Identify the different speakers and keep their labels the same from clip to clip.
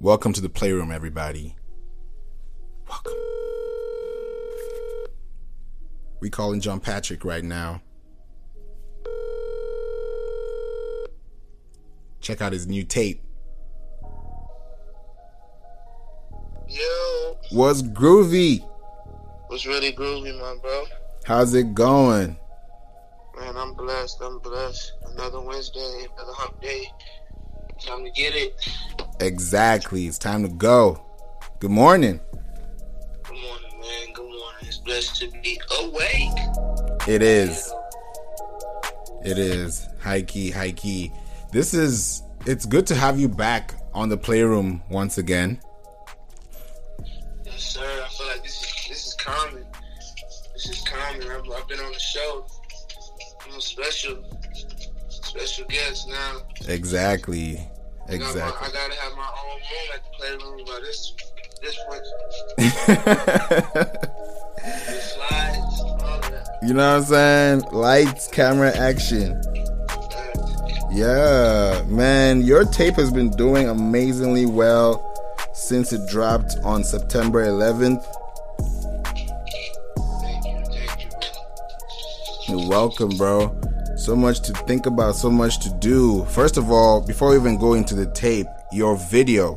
Speaker 1: Welcome to the playroom, everybody. Welcome. We calling John Patrick right now. Check out his new tape.
Speaker 2: Yo,
Speaker 1: What's groovy?
Speaker 2: what's really groovy, my bro?
Speaker 1: How's it going?
Speaker 2: Man, I'm blessed. I'm blessed. Another Wednesday, another hump day. Time to get it.
Speaker 1: Exactly. It's time to go. Good morning.
Speaker 2: Good morning, man. Good morning. It's blessed to be awake.
Speaker 1: It is. It is. High key, high key. This is it's good to have you back on the playroom once again.
Speaker 2: Yes, sir. I feel like this is this is common. This is common. I've, I've been on the show. I'm a special, special guest now.
Speaker 1: Exactly.
Speaker 2: I, my,
Speaker 1: Exactly.
Speaker 2: I gotta have my own room at the playroom but this this. The slides, all of that.
Speaker 1: you know what I'm saying? Lights, camera, action. Yeah, man, your tape has been doing amazingly well since it dropped on September 11th.
Speaker 2: Thank you, thank you, bro.
Speaker 1: You're welcome, bro. So much to think about, so much to do. First of all, before we even go into the tape, your video,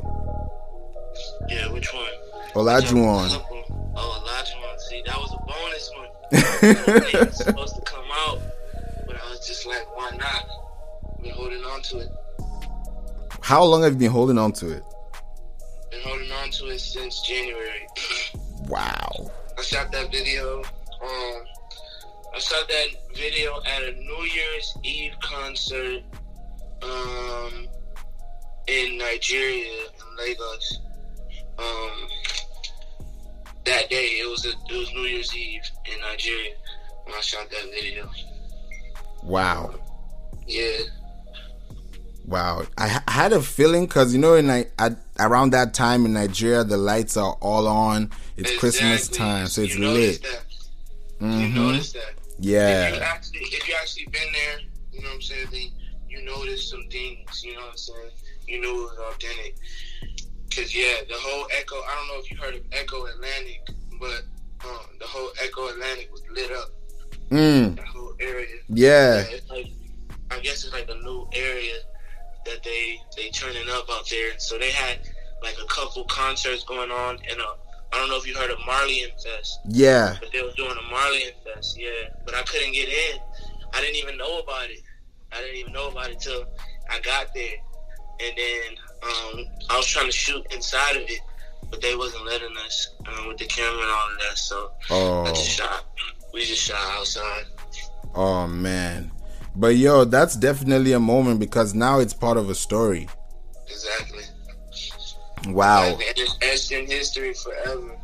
Speaker 2: Yeah, which one?
Speaker 1: Olajuwon.
Speaker 2: Oh, Olajuwon. See, that was a bonus one. it was supposed to come out, but I was just like, why not? Been holding on to it.
Speaker 1: How long have you been holding on to it?
Speaker 2: Been holding on to it since January.
Speaker 1: Wow.
Speaker 2: I shot that video. Um, I saw that video at a New Year's Eve concert. Um, in Nigeria, in Lagos. Um, that day it was a, it was New Year's Eve in Nigeria when I shot that video.
Speaker 1: Wow.
Speaker 2: Yeah,
Speaker 1: Wow. I, I had a feeling because, you know, in Ni- at, around that time in Nigeria, the lights are all on. It's Christmas time, so it's
Speaker 2: you
Speaker 1: lit.
Speaker 2: That. You noticed that. If you
Speaker 1: Yeah.
Speaker 2: actually, if you actually been there, you know what I'm saying. Then you noticed some things. You know what I'm saying. You knew it was authentic. Cause yeah, the whole Eko. I don't know if you heard of Eko Atlantic, but um, the whole Eko Atlantic was lit up.
Speaker 1: Mm.
Speaker 2: That whole area.
Speaker 1: Yeah.
Speaker 2: it's like I guess it's like a new area that they they turning up out there. So they had like a couple concerts going on, and uh, I don't know if you heard of Marley Fest.
Speaker 1: Yeah.
Speaker 2: But they was doing a Marley Fest, yeah. But I couldn't get in. I didn't even know about it. I didn't even know about it till I got there. And then um, I was trying to shoot inside of it, but they wasn't letting us um, with the camera and all of that. So I
Speaker 1: Oh.
Speaker 2: just shot. We just shot outside.
Speaker 1: Oh man. But yo, that's definitely a moment because now it's part of a story.
Speaker 2: Exactly.
Speaker 1: Wow.
Speaker 2: And it's etched in history forever.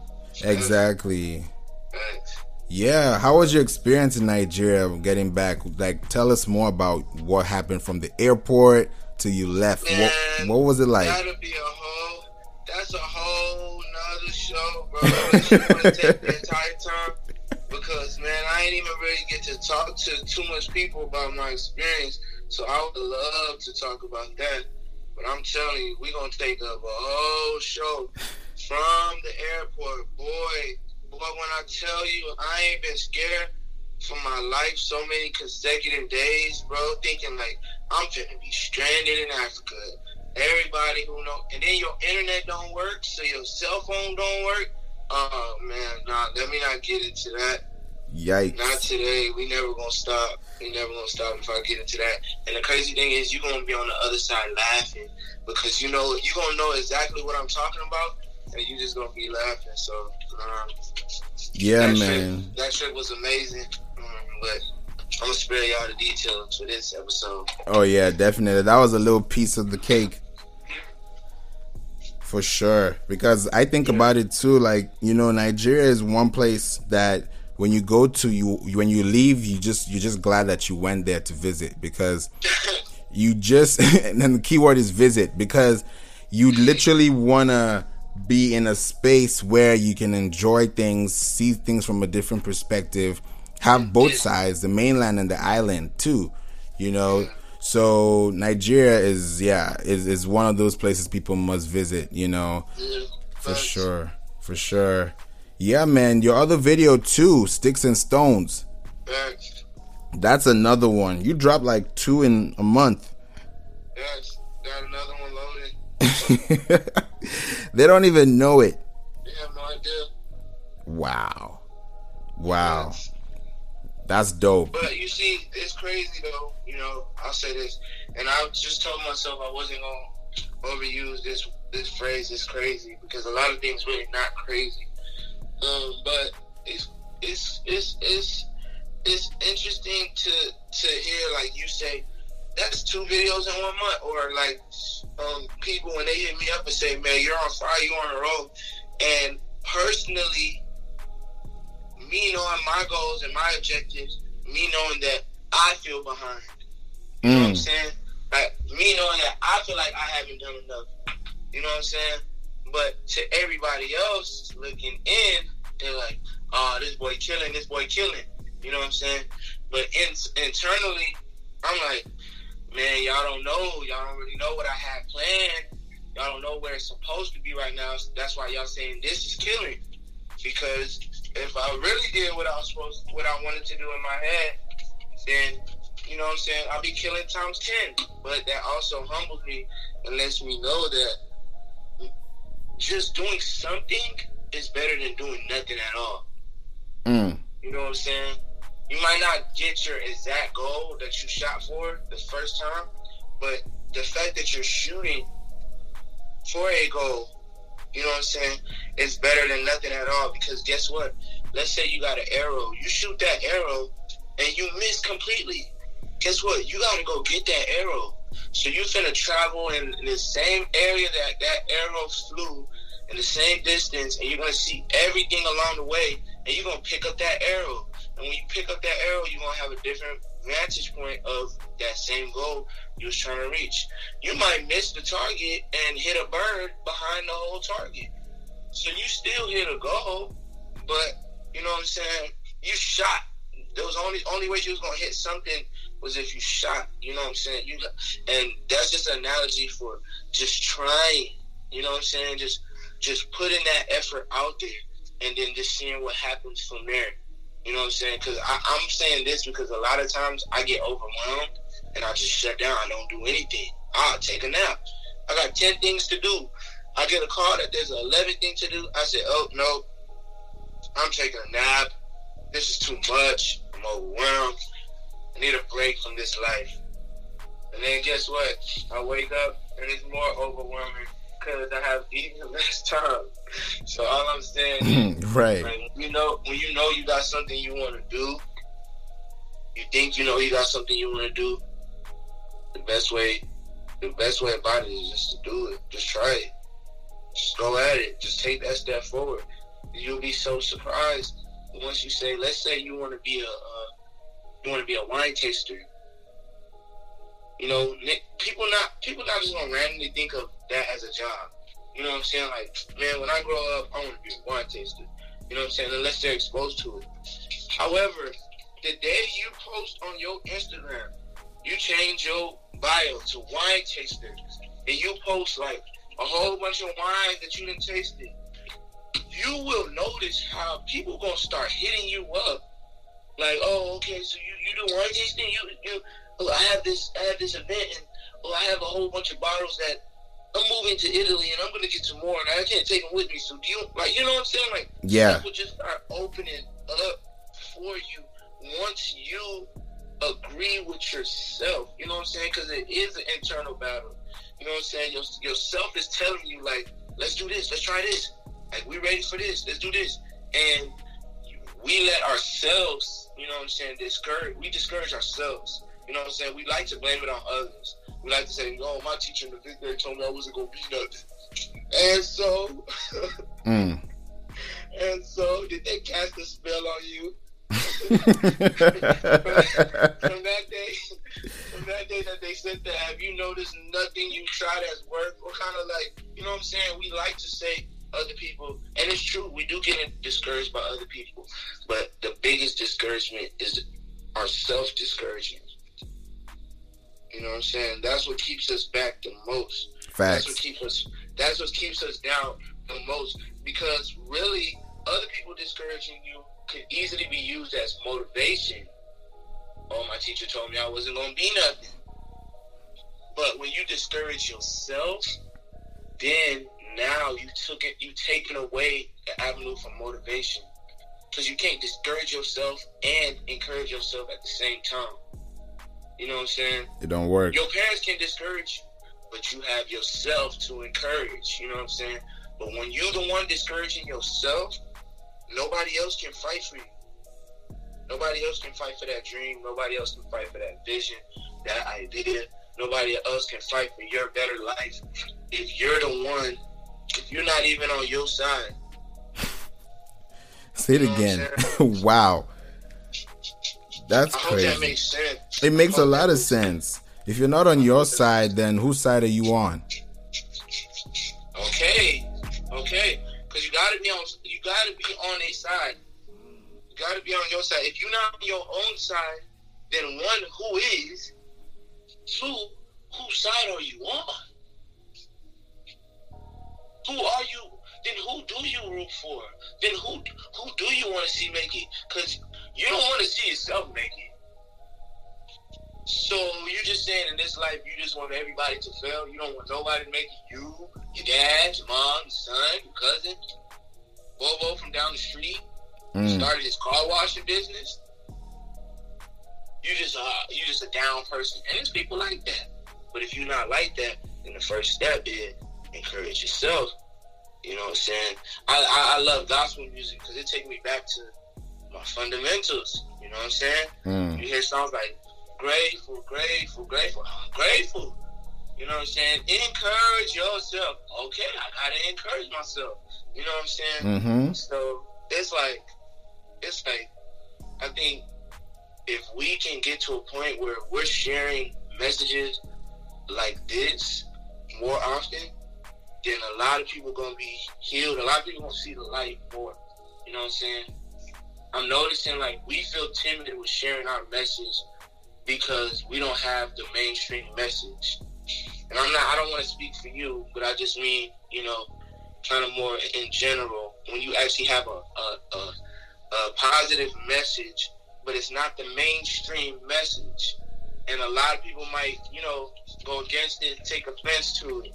Speaker 1: Exactly.
Speaker 2: Thanks.
Speaker 1: Yeah. How was your experience in Nigeria getting back? Like tell us more about what happened from the airport till you left. What
Speaker 2: Man,
Speaker 1: what was it like?
Speaker 2: That'll be a whole. That's a whole nother show, bro. Want to take the entire time, because man, I ain't even really get to talk to too much people about my experience. So I would love to talk about that. But I'm telling you, we're gonna take up a whole show from the airport, boy. Boy, when I tell you, I ain't been scared for my life so many consecutive days, bro. Thinking like I'm finna be stranded in Africa. Everybody who know, and then your internet don't work, so your cell phone don't work. Oh man, nah. Let me not get into that. Not today. We never gonna stop. We never gonna stop if I get into that. And the crazy thing is, you gonna be on the other side laughing because you know you gonna know exactly what I'm talking about, and you just gonna be laughing. So, um,
Speaker 1: Yeah,
Speaker 2: that
Speaker 1: man.
Speaker 2: Trip, that trip was amazing. Um, but I'm gonna spare y'all the details for this episode.
Speaker 1: Oh yeah, definitely. That was a little piece of the cake. For sure. Because I think about it too, like, you know, Nigeria is one place that when you go to you when you leave, you just you're just glad that you went there to visit because you just and then the key word is visit because you literally wanna be in a space where you can enjoy things, see things from a different perspective, have both sides, the mainland and the island too. You know, So Nigeria is yeah is is one of those places people must visit. You know,
Speaker 2: Yeah,
Speaker 1: for sure, for sure. Yeah, man. Your other video too, Sticks and Stones.
Speaker 2: Facts.
Speaker 1: That's another one. You dropped like two in a month.
Speaker 2: Yes. Got another one loaded.
Speaker 1: they don't even know it.
Speaker 2: They have no idea.
Speaker 1: Wow. Wow.
Speaker 2: Yes.
Speaker 1: That's dope.
Speaker 2: But you see, it's crazy though. You know, I'll say this, and I just told myself I wasn't gonna overuse this this phrase. It's crazy because a lot of things really not crazy. Um, but it's it's it's it's it's interesting to to hear like you say that's two videos in one month, or like um, people when they hit me up and say, "Man, you're on fire, you're on a roll," and personally me knowing my goals and my objectives, me knowing that I feel behind. You know what I'm
Speaker 1: Mm.
Speaker 2: saying? Like me knowing that I feel like I haven't done enough. You know what I'm saying? But to everybody else looking in, they're like, "Oh, this boy killing, this boy killing." You know what I'm saying? But in, internally, I'm like, "Man, y'all don't know. Y'all don't really know what I had planned. Y'all don't know where it's supposed to be right now. That's why y'all saying this is killing." Because if I really did what I was supposed, what I wanted to do in my head, then you know what I'm saying, I'll be killing times ten. But that also humbles me and lets me know that just doing something is better than doing nothing at all.
Speaker 1: Mm.
Speaker 2: You know what I'm saying? You might not get your exact goal that you shot for the first time, but the fact that you're shooting for a goal, you know what I'm saying, is better than nothing at all. Because guess what? Let's say you got an arrow, you shoot that arrow, and you miss completely. Guess what? You gotta go get that arrow. So you finna travel in, in the same area that that arrow flew, in the same distance, and you're gonna see everything along the way, and you're gonna pick up that arrow. And when you pick up that arrow, you're gonna have a different vantage point of that same goal you was trying to reach. You might miss the target and hit a bird behind the whole target. So you still hit a goal, but you know what I'm saying? You shot. There was only only way you was gonna hit something was if you shot. You know what I'm saying? You and that's just an analogy for just trying. You know what I'm saying? Just just putting that effort out there and then just seeing what happens from there. You know what I'm saying? Because I'm saying this because a lot of times I get overwhelmed and I just shut down. I don't do anything. I'll take a nap. I got 10 things to do. I get a call that there's an 11th thing to do. I say, oh, no, I'm taking a nap. This is too much. I'm overwhelmed. I need a break from this life. And then guess what? I wake up and it's more overwhelming because I have even less time. So all I'm saying is,
Speaker 1: right.
Speaker 2: like, you know, when you know you got something you want to do, you think you know you got something you want to do. The best way, the best way about it is just to do it. Just try it. Just go at it. Just take that step forward. You'll be so surprised once you say, let's say you want to be a, uh, you want to be a wine taster. You know, people not people not just gonna randomly think of that as a job. You know what I'm saying? Like, man, when I grow up, I want to be a wine taster. You know what I'm saying? Unless they're exposed to it. However, the day you post on your Instagram, you change your bio to wine taster, and you post like a whole bunch of wines that you didn't taste it, you will notice how people gonna start hitting you up. Like, oh, okay, so you, you do wine tasting? You you oh, I have this I have this event and oh I have a whole bunch of bottles that I'm moving to Italy and I'm gonna get some more and I can't take them with me. So do you like you know what I'm saying? Like
Speaker 1: Yeah.
Speaker 2: people just start opening up for you once you agree with yourself. You know what I'm saying? Because it is an internal battle. You know what I'm saying? Your, yourself is telling you like, let's do this, let's try this. Like we ready for this, let's do this. And we let ourselves, you know what I'm saying, discourage. We discourage ourselves. You know what I'm saying? We like to blame it on others. We like to say, "Oh, my teacher in the fifth grade told me I wasn't gonna be nothing," and so,
Speaker 1: Mm.
Speaker 2: and so, did they cast a spell on you? from that day, from that day that they said that, have you noticed nothing you tried has worked? What kind of like, you know what I'm saying? We like to say other people, and it's true, we do get discouraged by other people, but the biggest discouragement is our self discouragement. You know what I'm saying? That's what keeps us back the most.
Speaker 1: Facts.
Speaker 2: That's what keeps us. That's what keeps us down the most. Because really, other people discouraging you could easily be used as motivation. Oh, my teacher told me I wasn't gonna be nothing. But when you discourage yourself, then now you took it. You taken away the avenue for motivation because you can't discourage yourself and encourage yourself at the same time. You know what I'm saying?
Speaker 1: It don't work.
Speaker 2: Your parents can discourage you, but you have yourself to encourage. You know what I'm saying? But when you're the one discouraging yourself, nobody else can fight for you. Nobody else can fight for that dream. Nobody else can fight for that vision, that idea. Nobody else can fight for your better life if you're the one, if you're not even on your side.
Speaker 1: Say it
Speaker 2: You know
Speaker 1: again. Wow. That's
Speaker 2: I hope that
Speaker 1: crazy.
Speaker 2: makes sense.
Speaker 1: It makes a lot of sense. If you're not on your side, then whose side are you on?
Speaker 2: Okay, okay, because you gotta be on. You gotta be on a side. You gotta be on your side. If you're not on your own side, then one, who is? Two, whose side are you on? Who are you? Then who do you root for? Then who who do you want to see make it? Because you don't want to see yourself make it. So you're just saying in this life you just want everybody to fail. You don't want nobody to make it. You, your dad, your mom, your son, your cousin, Bobo from down the street
Speaker 1: Mm.
Speaker 2: started his car washing business. You just uh you just a down person, and there's people like that. But if you're not like that, then the first step is encourage yourself. You know what I'm saying? I I, I love gospel music because it takes me back to my fundamentals. You know what I'm saying?
Speaker 1: Mm.
Speaker 2: You hear songs like grateful, grateful, grateful. I'm grateful. You know what I'm saying? Encourage yourself. Okay, I gotta encourage myself. You know what I'm saying?
Speaker 1: Mm-hmm.
Speaker 2: So it's like, it's like, I think if we can get to a point where we're sharing messages like this more often, then a lot of people are gonna be healed. A lot of people gonna see the light more. You know what I'm saying? I'm noticing like we feel timid with sharing our message because we don't have the mainstream message. And I'm not. I don't want to speak for you, but I just mean you know kind of more in general when you actually have a, a, a, a positive message but it's not the mainstream message and a lot of people might you know go against it take offense to it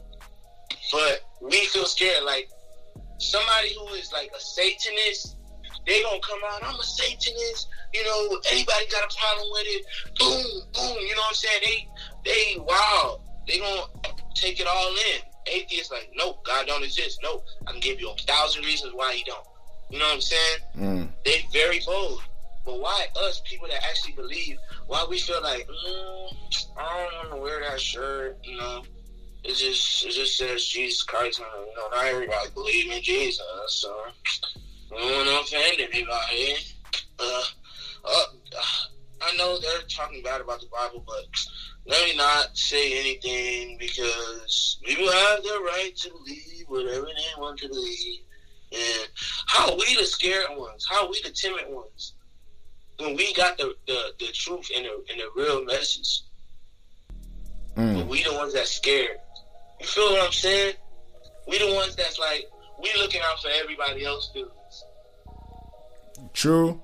Speaker 2: but we feel scared like somebody who is like a satanist they gonna come out i'm a satanist you know anybody got a problem with it boom boom you know what i'm saying they they wow they gonna take it all in atheists like, nope, God don't exist. Nope, I can give you a thousand reasons why he don't. You know what I'm saying?
Speaker 1: Mm.
Speaker 2: They very bold. But why us people that actually believe? Why we feel like, mm, I don't want to wear that shirt. You know, it just it just says Jesus Christ. And, you know, not everybody believe in Jesus, so I don't want to offend anybody. Uh, uh, I know they're talking bad about the Bible, but let me not say anything because people have the right to believe whatever they want to believe. And how are we the scared ones? How are we the timid ones? When we got the, the, the truth and the, and the real message. But
Speaker 1: Mm.
Speaker 2: we the ones that scared. You feel what I'm saying? We the ones that's like, we looking out for everybody else feelings.
Speaker 1: True.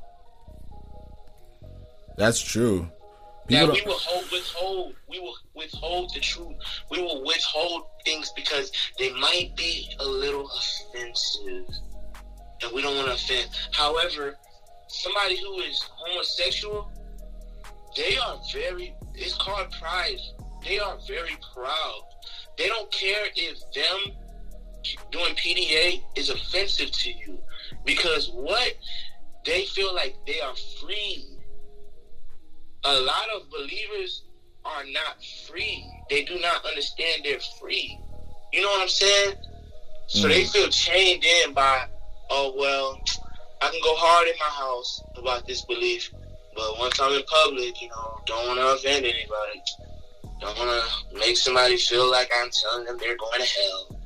Speaker 1: That's true.
Speaker 2: That we will hold, withhold, we will withhold the truth. We will withhold things because they might be a little offensive, and we don't want to offend. However, somebody who is homosexual, they are very. It's called pride. They are very proud. They don't care if them doing PDA is offensive to you because what they feel like they are free a lot of believers are not free. They do not understand they're free. You know what I'm saying? So they mm. feel chained in by, oh well, I can go hard in my house about this belief, but once I'm in public, you know, don't want to offend anybody. Don't want to make somebody feel like I'm telling them they're going to hell.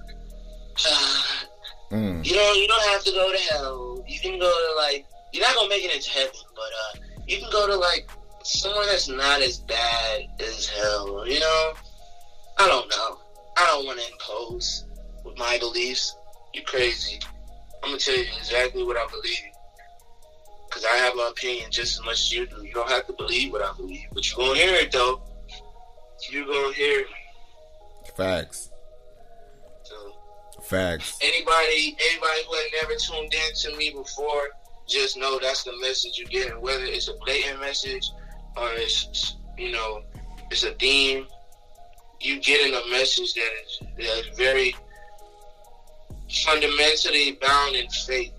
Speaker 1: mm.
Speaker 2: you know, you don't have to go to hell. You can go to like, you're not gonna make it into heaven, but uh, you can go to like someone that's not as bad as hell. You know, I don't know. I don't want to impose with my beliefs. You're crazy? I'm gonna tell you exactly what I believe. Cause I have my opinion just as much as you do. You don't have to believe what I believe, but you're gonna hear it though. You're gonna hear it.
Speaker 1: Facts.
Speaker 2: So
Speaker 1: Facts.
Speaker 2: anybody, anybody who had never tuned in to me before, just know that's the message you're getting. Whether it's a blatant message or it's you know it's a theme, you getting a message that is that is very fundamentally bound in faith.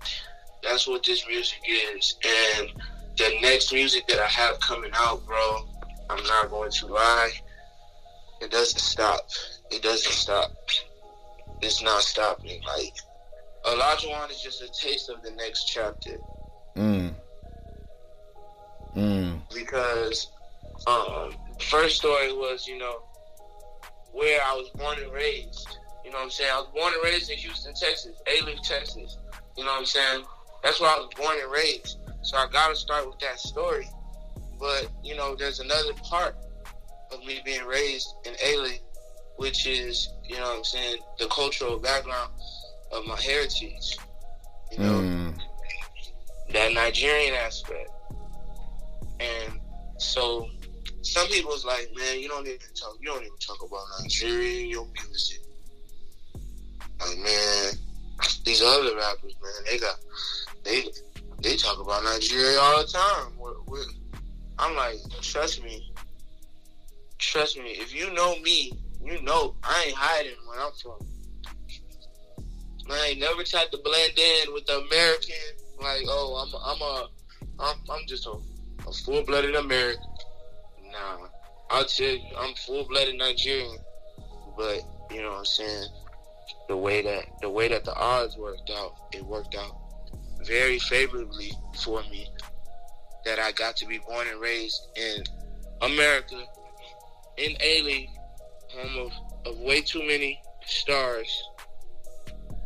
Speaker 2: That's what this music is. And the next music that I have coming out, bro, I'm not going to lie. It doesn't stop. It doesn't stop. It's not stopping. Like Olajuwon is just a taste of the next chapter.
Speaker 1: Mm. Mm.
Speaker 2: because um, the first story was, you know, where I was born and raised. You know what I'm saying? I was born and raised in Houston, Texas, Alief, Texas. You know what I'm saying? That's where I was born and raised. So I got to start with that story. But, you know, there's another part of me being raised in Alief, which is, you know what I'm saying, the cultural background of my heritage. You know,
Speaker 1: Mm.
Speaker 2: that Nigerian aspect. And so some people's like, man, you don't even talk you don't even talk about Nigeria in your music. Like man, these other rappers, man, they got they they talk about Nigeria all the time. We're, we're, I'm like, trust me, trust me. If you know me, you know I ain't hiding where I'm from. I ain't never tried to blend in with the American. Like, oh, I'm, I'm a, I'm, I'm just a, a full-blooded American. Nah, I'll tell you, I'm full-blooded Nigerian. But you know what I'm saying? The way that the way that the odds worked out, it worked out very favorably for me. That I got to be born and raised in America, in Alief, home of, of way too many stars.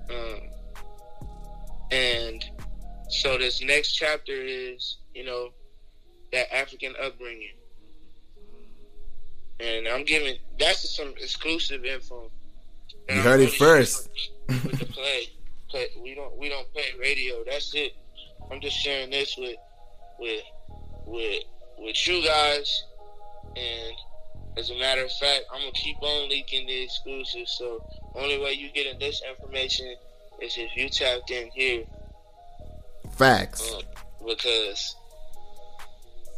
Speaker 2: Um, and so this next chapter is, you know, that African upbringing. And I'm giving that's some exclusive info. that
Speaker 1: You heard it first.
Speaker 2: with the play. play. We don't we don't play radio. That's it. I'm just sharing this with with with with you guys and as a matter of fact, I'm gonna keep on leaking the exclusive. So only way you getting this information is if you tapped in here,
Speaker 1: Facts.
Speaker 2: um, because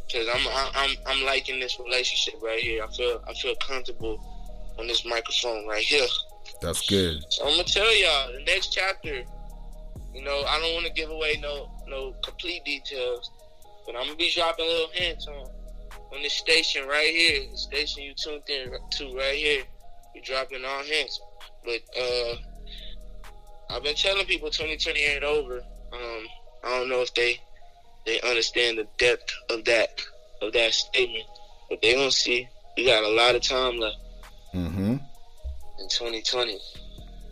Speaker 2: because I'm, I'm I'm liking this relationship right here. I feel I feel comfortable on this microphone right here.
Speaker 1: That's good.
Speaker 2: So I'm gonna tell y'all the next chapter. You know, I don't want to give away no no complete details, but I'm gonna be dropping little hints on on this station right here, the station you tuned in to right here. We dropping all hints, but uh, I've been telling people 2020 ain't over. Um, I don't know if they they understand the depth of that of that statement, but they gonna see. We got a lot of time left
Speaker 1: Mm-hmm.
Speaker 2: in 2020.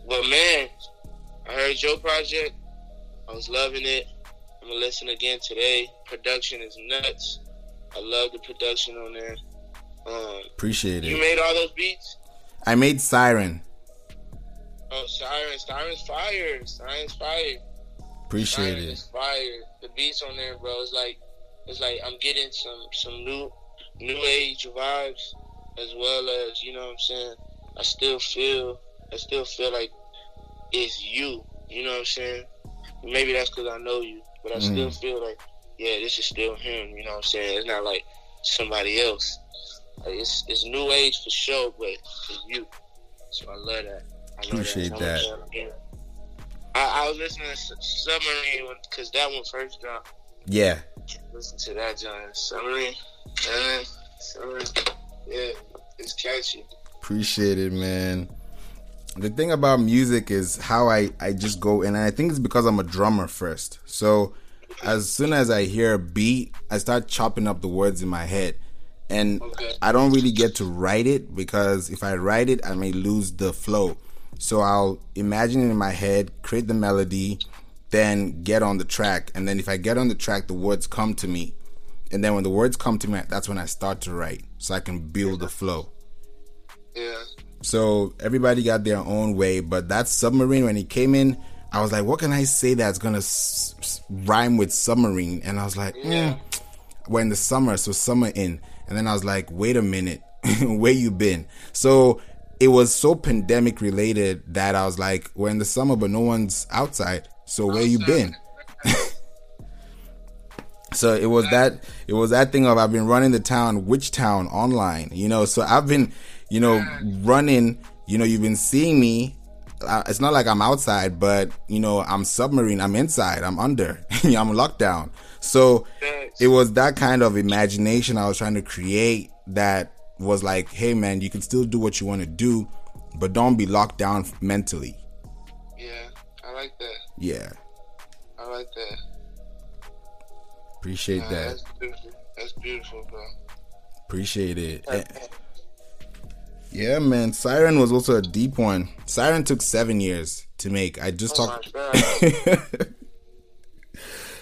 Speaker 2: But man, I heard your project. I was loving it. I'm gonna listen again today. Production is nuts. I love the production on there. Um,
Speaker 1: Appreciate it.
Speaker 2: you made all those beats.
Speaker 1: I made Siren.
Speaker 2: Oh, Siren, Siren's fire. Siren's fire.
Speaker 1: Appreciate
Speaker 2: Siren
Speaker 1: it.
Speaker 2: fire. The beats on there, bro. It's like it's like I'm getting some some new new age vibes as well as you know what I'm saying. I still feel I still feel like it's you. You know what I'm saying? Maybe that's because I know you, but I still feel like yeah, this is still him. You know what I'm saying? It's not like somebody else. Like, it's it's new age for sure, but it's you. So I love that. I love
Speaker 1: Appreciate
Speaker 2: that.
Speaker 1: that.
Speaker 2: I, I was listening to Submarine because that one first dropped.
Speaker 1: Yeah.
Speaker 2: Listen to that, John. Submarine. Uh, submarine. Yeah, it's catchy.
Speaker 1: Appreciate it, man. The thing about music is how I, I just go in, and I think it's because I'm a drummer first. So as soon as I hear a beat, I start chopping up the words in my head. And
Speaker 2: Okay.
Speaker 1: I don't really get to write it because if I write it, I may lose the flow. So I'll imagine it in my head, create the melody, then get on the track. And then if I get on the track, the words come to me. and then when the words come to me, that's when I start to write, so I can build the flow.
Speaker 2: Yeah.
Speaker 1: So everybody got their own way, but that submarine when he came in, I was like, what can I say that's gonna s- s- rhyme with submarine? And I was like,
Speaker 2: Yeah.
Speaker 1: mm. we're in the summer, so summer in. And then I was like, wait a minute, where you been? So it was so pandemic related that I was like, we're in the summer, but no one's outside. So where you been? So it was that it was that thing of I've been running the town, which town online, you know. So I've been, you know, running. You know, you've been seeing me. It's not like I'm outside, but you know, I'm submarine. I'm inside. I'm under. I'm locked down. So it was that kind of imagination I was trying to create that was like, hey man, you can still do what you want to do, but don't be locked down mentally.
Speaker 2: Yeah, I like that.
Speaker 1: Yeah,
Speaker 2: I like that.
Speaker 1: appreciate
Speaker 2: Nah,
Speaker 1: that.
Speaker 2: That's beautiful. That's beautiful, bro.
Speaker 1: Appreciate it. Yeah, man. Siren was also a deep one. Siren took seven years to make. I just
Speaker 2: Oh
Speaker 1: talked.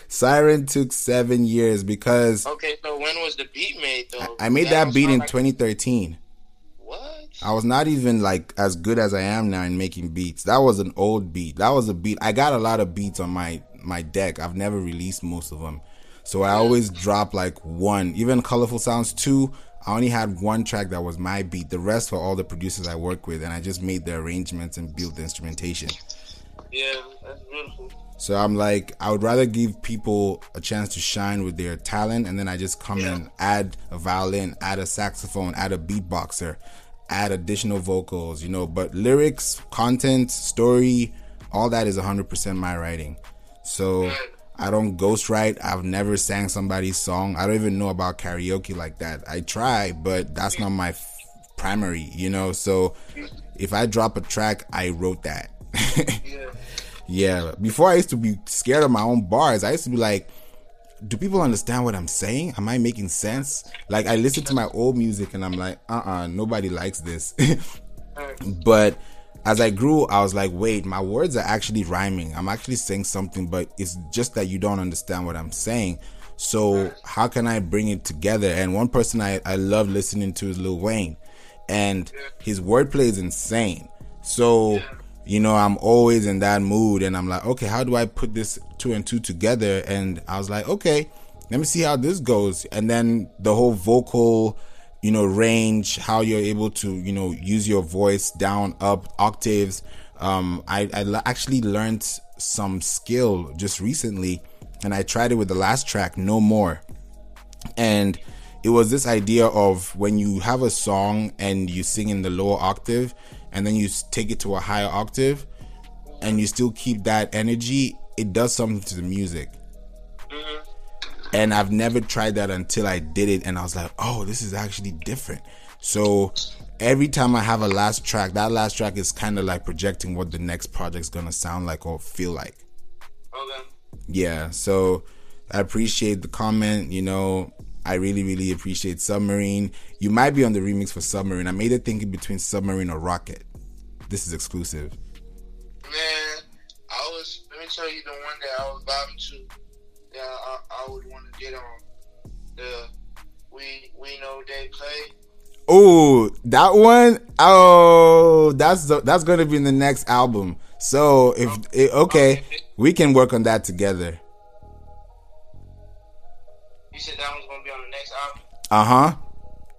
Speaker 1: Siren took seven years because
Speaker 2: okay, so when was the beat made though?
Speaker 1: I made that
Speaker 2: don't
Speaker 1: beat in
Speaker 2: like-
Speaker 1: 2013.
Speaker 2: What?
Speaker 1: I was not even like as good as I am now in making beats. That was an old beat. That was a beat. I got a lot of beats on my my deck. I've never released most of them. So I always drop like one. Even Colorful Sounds 2, I only had one track that was my beat. The rest were all the producers I work with and I just made the arrangements and built the instrumentation.
Speaker 2: Yeah, that's beautiful.
Speaker 1: So I'm like, I would rather give people a chance to shine with their talent, and then I just come and add a violin, add a saxophone, add a beatboxer, add additional vocals, you know. But lyrics, content, story, all that is 100% my writing. So I don't ghostwrite. I've never sang somebody's song. I don't even know about karaoke like that. I try, but that's not my f- primary, you know. So if I drop a track, I wrote that.
Speaker 2: Yeah.
Speaker 1: Yeah, before I used to be scared of my own bars. I used to be like, do people understand what I'm saying? Am I making sense? Like I listen to my old music and I'm like, uh-uh, nobody likes this. but as I grew, I was like, wait, my words are actually rhyming. I'm actually saying something, but it's just that you don't understand what I'm saying. So how can I bring it together? And one person I, I love listening to is Lil Wayne. And his wordplay is insane. So you know, I'm always in that mood and I'm like, okay, how do I put this two and two together? And I was like, okay, let me see how this goes. And then the whole vocal, you know, range, how you're able to, you know, use your voice down, up, octaves. Um, I, I actually learned some skill just recently and I tried it with the last track, No More. And it was this idea of when you have a song and you sing in the lower octave and then you take it to a higher octave and you still keep that energy, it does something to the music. And I've never tried that until I did it and I was like, oh, this is actually different. So every time I have a last track, that last track is kind of like projecting what the next project's gonna sound like or feel like oh,
Speaker 2: Okay.
Speaker 1: yeah so i appreciate the comment you know i really really appreciate submarine you might be on the remix for submarine i made it thinking between submarine or rocket this is exclusive
Speaker 2: Man, I was. Let me tell you the one that I was vibing to. That I, I would want to get on. The we we know they play.
Speaker 1: oh that one oh that's the, that's gonna be in the next album so if eh, okay we can work on that together
Speaker 2: You said that one's gonna be on the next album.
Speaker 1: uh-huh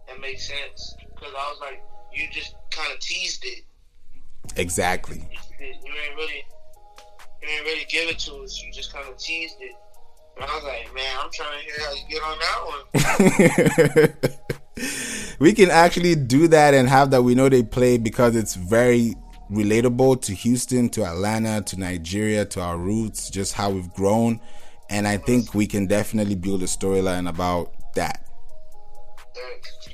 Speaker 2: That makes sense because I was like, you just kind of teased it.
Speaker 1: exactly
Speaker 2: You ain't really, you ain't really give it to us. You just kind of teased it. And I was like, man, I'm trying to hear how you get on that one.
Speaker 1: we can actually do that and have that we know they play because it's very relatable to Houston, to Atlanta, to Nigeria, to our roots, just how we've grown. And I think we can definitely build a storyline about that.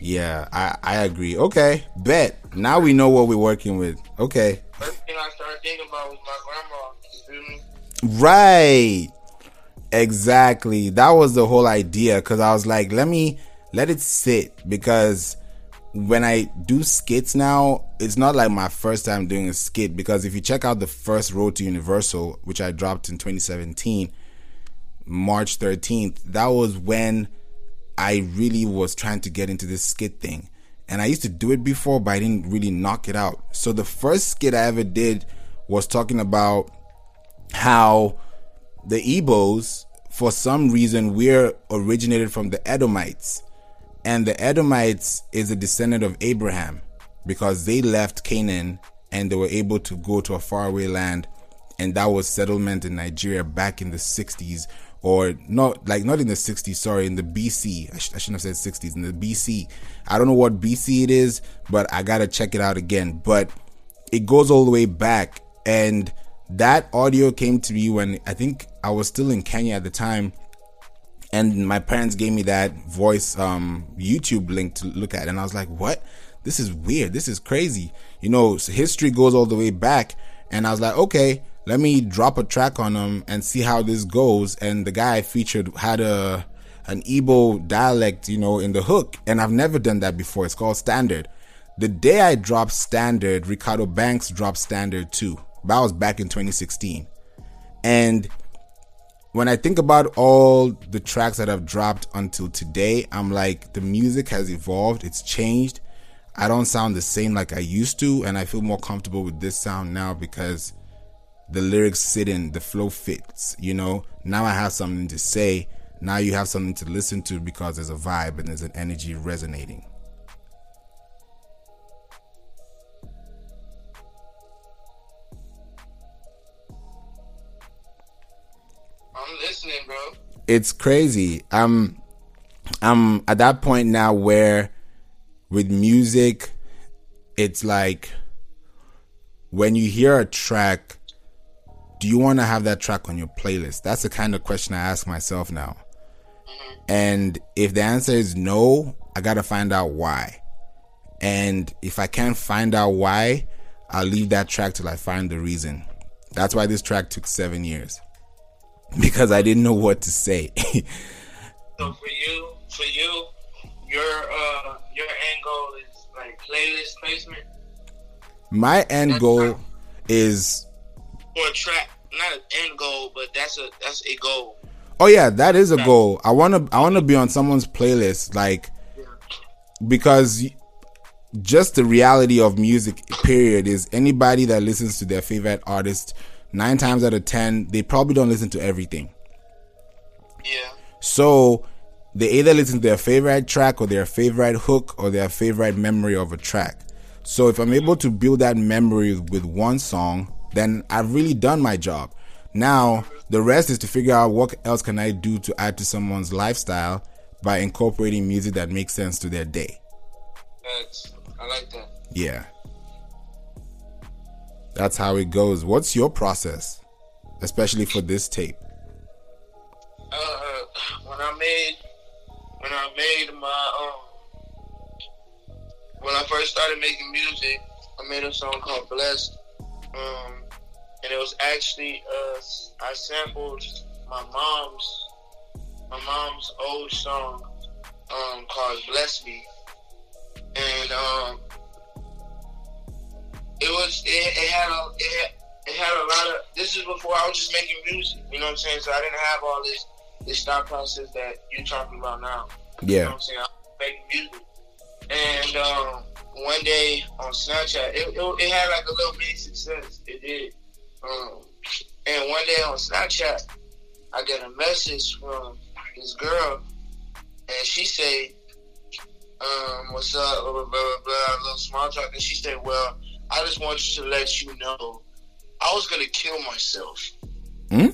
Speaker 1: Yeah, I, I agree. Okay, bet. Now we know what we're working with. Okay.
Speaker 2: First thing I started thinking about was my grandma. You feel me?
Speaker 1: Right. Exactly. That was the whole idea because I was like, let me let it sit because when I do skits now, it's not like my first time doing a skit because if you check out the first Road to Universal, which I dropped in 2017, March 13th, that was when I really was trying to get into this skit thing. And I used to do it before, but I didn't really knock it out. So the first skit I ever did was talking about how the Igbos, for some reason, we're originated from the Edomites. And the Edomites is a descendant of Abraham because they left Canaan and they were able to go to a faraway land. And that was settlement in Nigeria back in the 60s or not like not in the 60s sorry in the bc I, sh- I, shouldn't have said 60s in the bc i don't know what bc it is but i gotta check it out again but it goes all the way back and that audio came to me when i think i was still in kenya at the time and my parents gave me that voice um, youtube link to look at and i was like what this is weird this is crazy you know history goes all the way back and i was like okay let me drop a track on them and see how this goes. And the guy I featured had a an Igbo dialect, you know, in the hook, and I've never done that before. It's called standard. The day I dropped standard, Ricardo Banks dropped standard too. That was back in 2016. And when I think about all the tracks that I've dropped until today, I'm like, the music has evolved, it's changed. I don't sound the same like I used to, and I feel more comfortable with this sound now because the lyrics sit in, the flow fits, you know. Now I have something to say. Now you have something to listen to because there's a vibe and there's an energy resonating.
Speaker 2: I'm listening, bro.
Speaker 1: It's crazy. I'm I'm at that point now where with music it's like when you hear a track do you want to have that track on your playlist? That's the kind of question I ask myself now. Mm-hmm. And if the answer is no, I got to find out why. And if I can't find out why, I'll leave that track till I find the reason. That's why this track took seven years because I didn't know what to say.
Speaker 2: so for you, for you, your uh your end goal is like playlist placement.
Speaker 1: My end That's goal is
Speaker 2: for a track not an end goal, but that's a that's a goal.
Speaker 1: Oh yeah, that is a goal. I wanna I wanna be on someone's playlist, like because just the reality of music period is anybody that listens to their favorite artist nine times out of ten they probably don't listen to everything
Speaker 2: yeah
Speaker 1: so they either listen to their favorite track or their favorite hook or their favorite memory of a track so if i'm able to build that memory with one song then I've really done my job. Now, the rest is to figure out what else can I do to add to someone's lifestyle by incorporating music that makes sense to their day.
Speaker 2: That's, I like that.
Speaker 1: Yeah. That's how it goes. What's your process, especially for this tape?
Speaker 2: Uh, when I made, when I made my, um, when I first started making music, I made a song called "Blessed." Um, and it was actually uh, I sampled my mom's my mom's old song um, called "Bless Me," and um, it was it, it had a it had, it had a lot of. This is before I was just making music. You know what I'm saying? So I didn't have all this this thought process that you're talking about now.
Speaker 1: Yeah. You
Speaker 2: know what I'm saying? I was making music, and um, one day on Snapchat, it, it, it had like a little mini success. It did um, and one day on Snapchat, I get a message from this girl, and she said, um, "What's up?" Blah blah blah blah. A little small talk, and she said, "Well, I just want you to let you know, I was gonna kill myself."
Speaker 1: Hmm.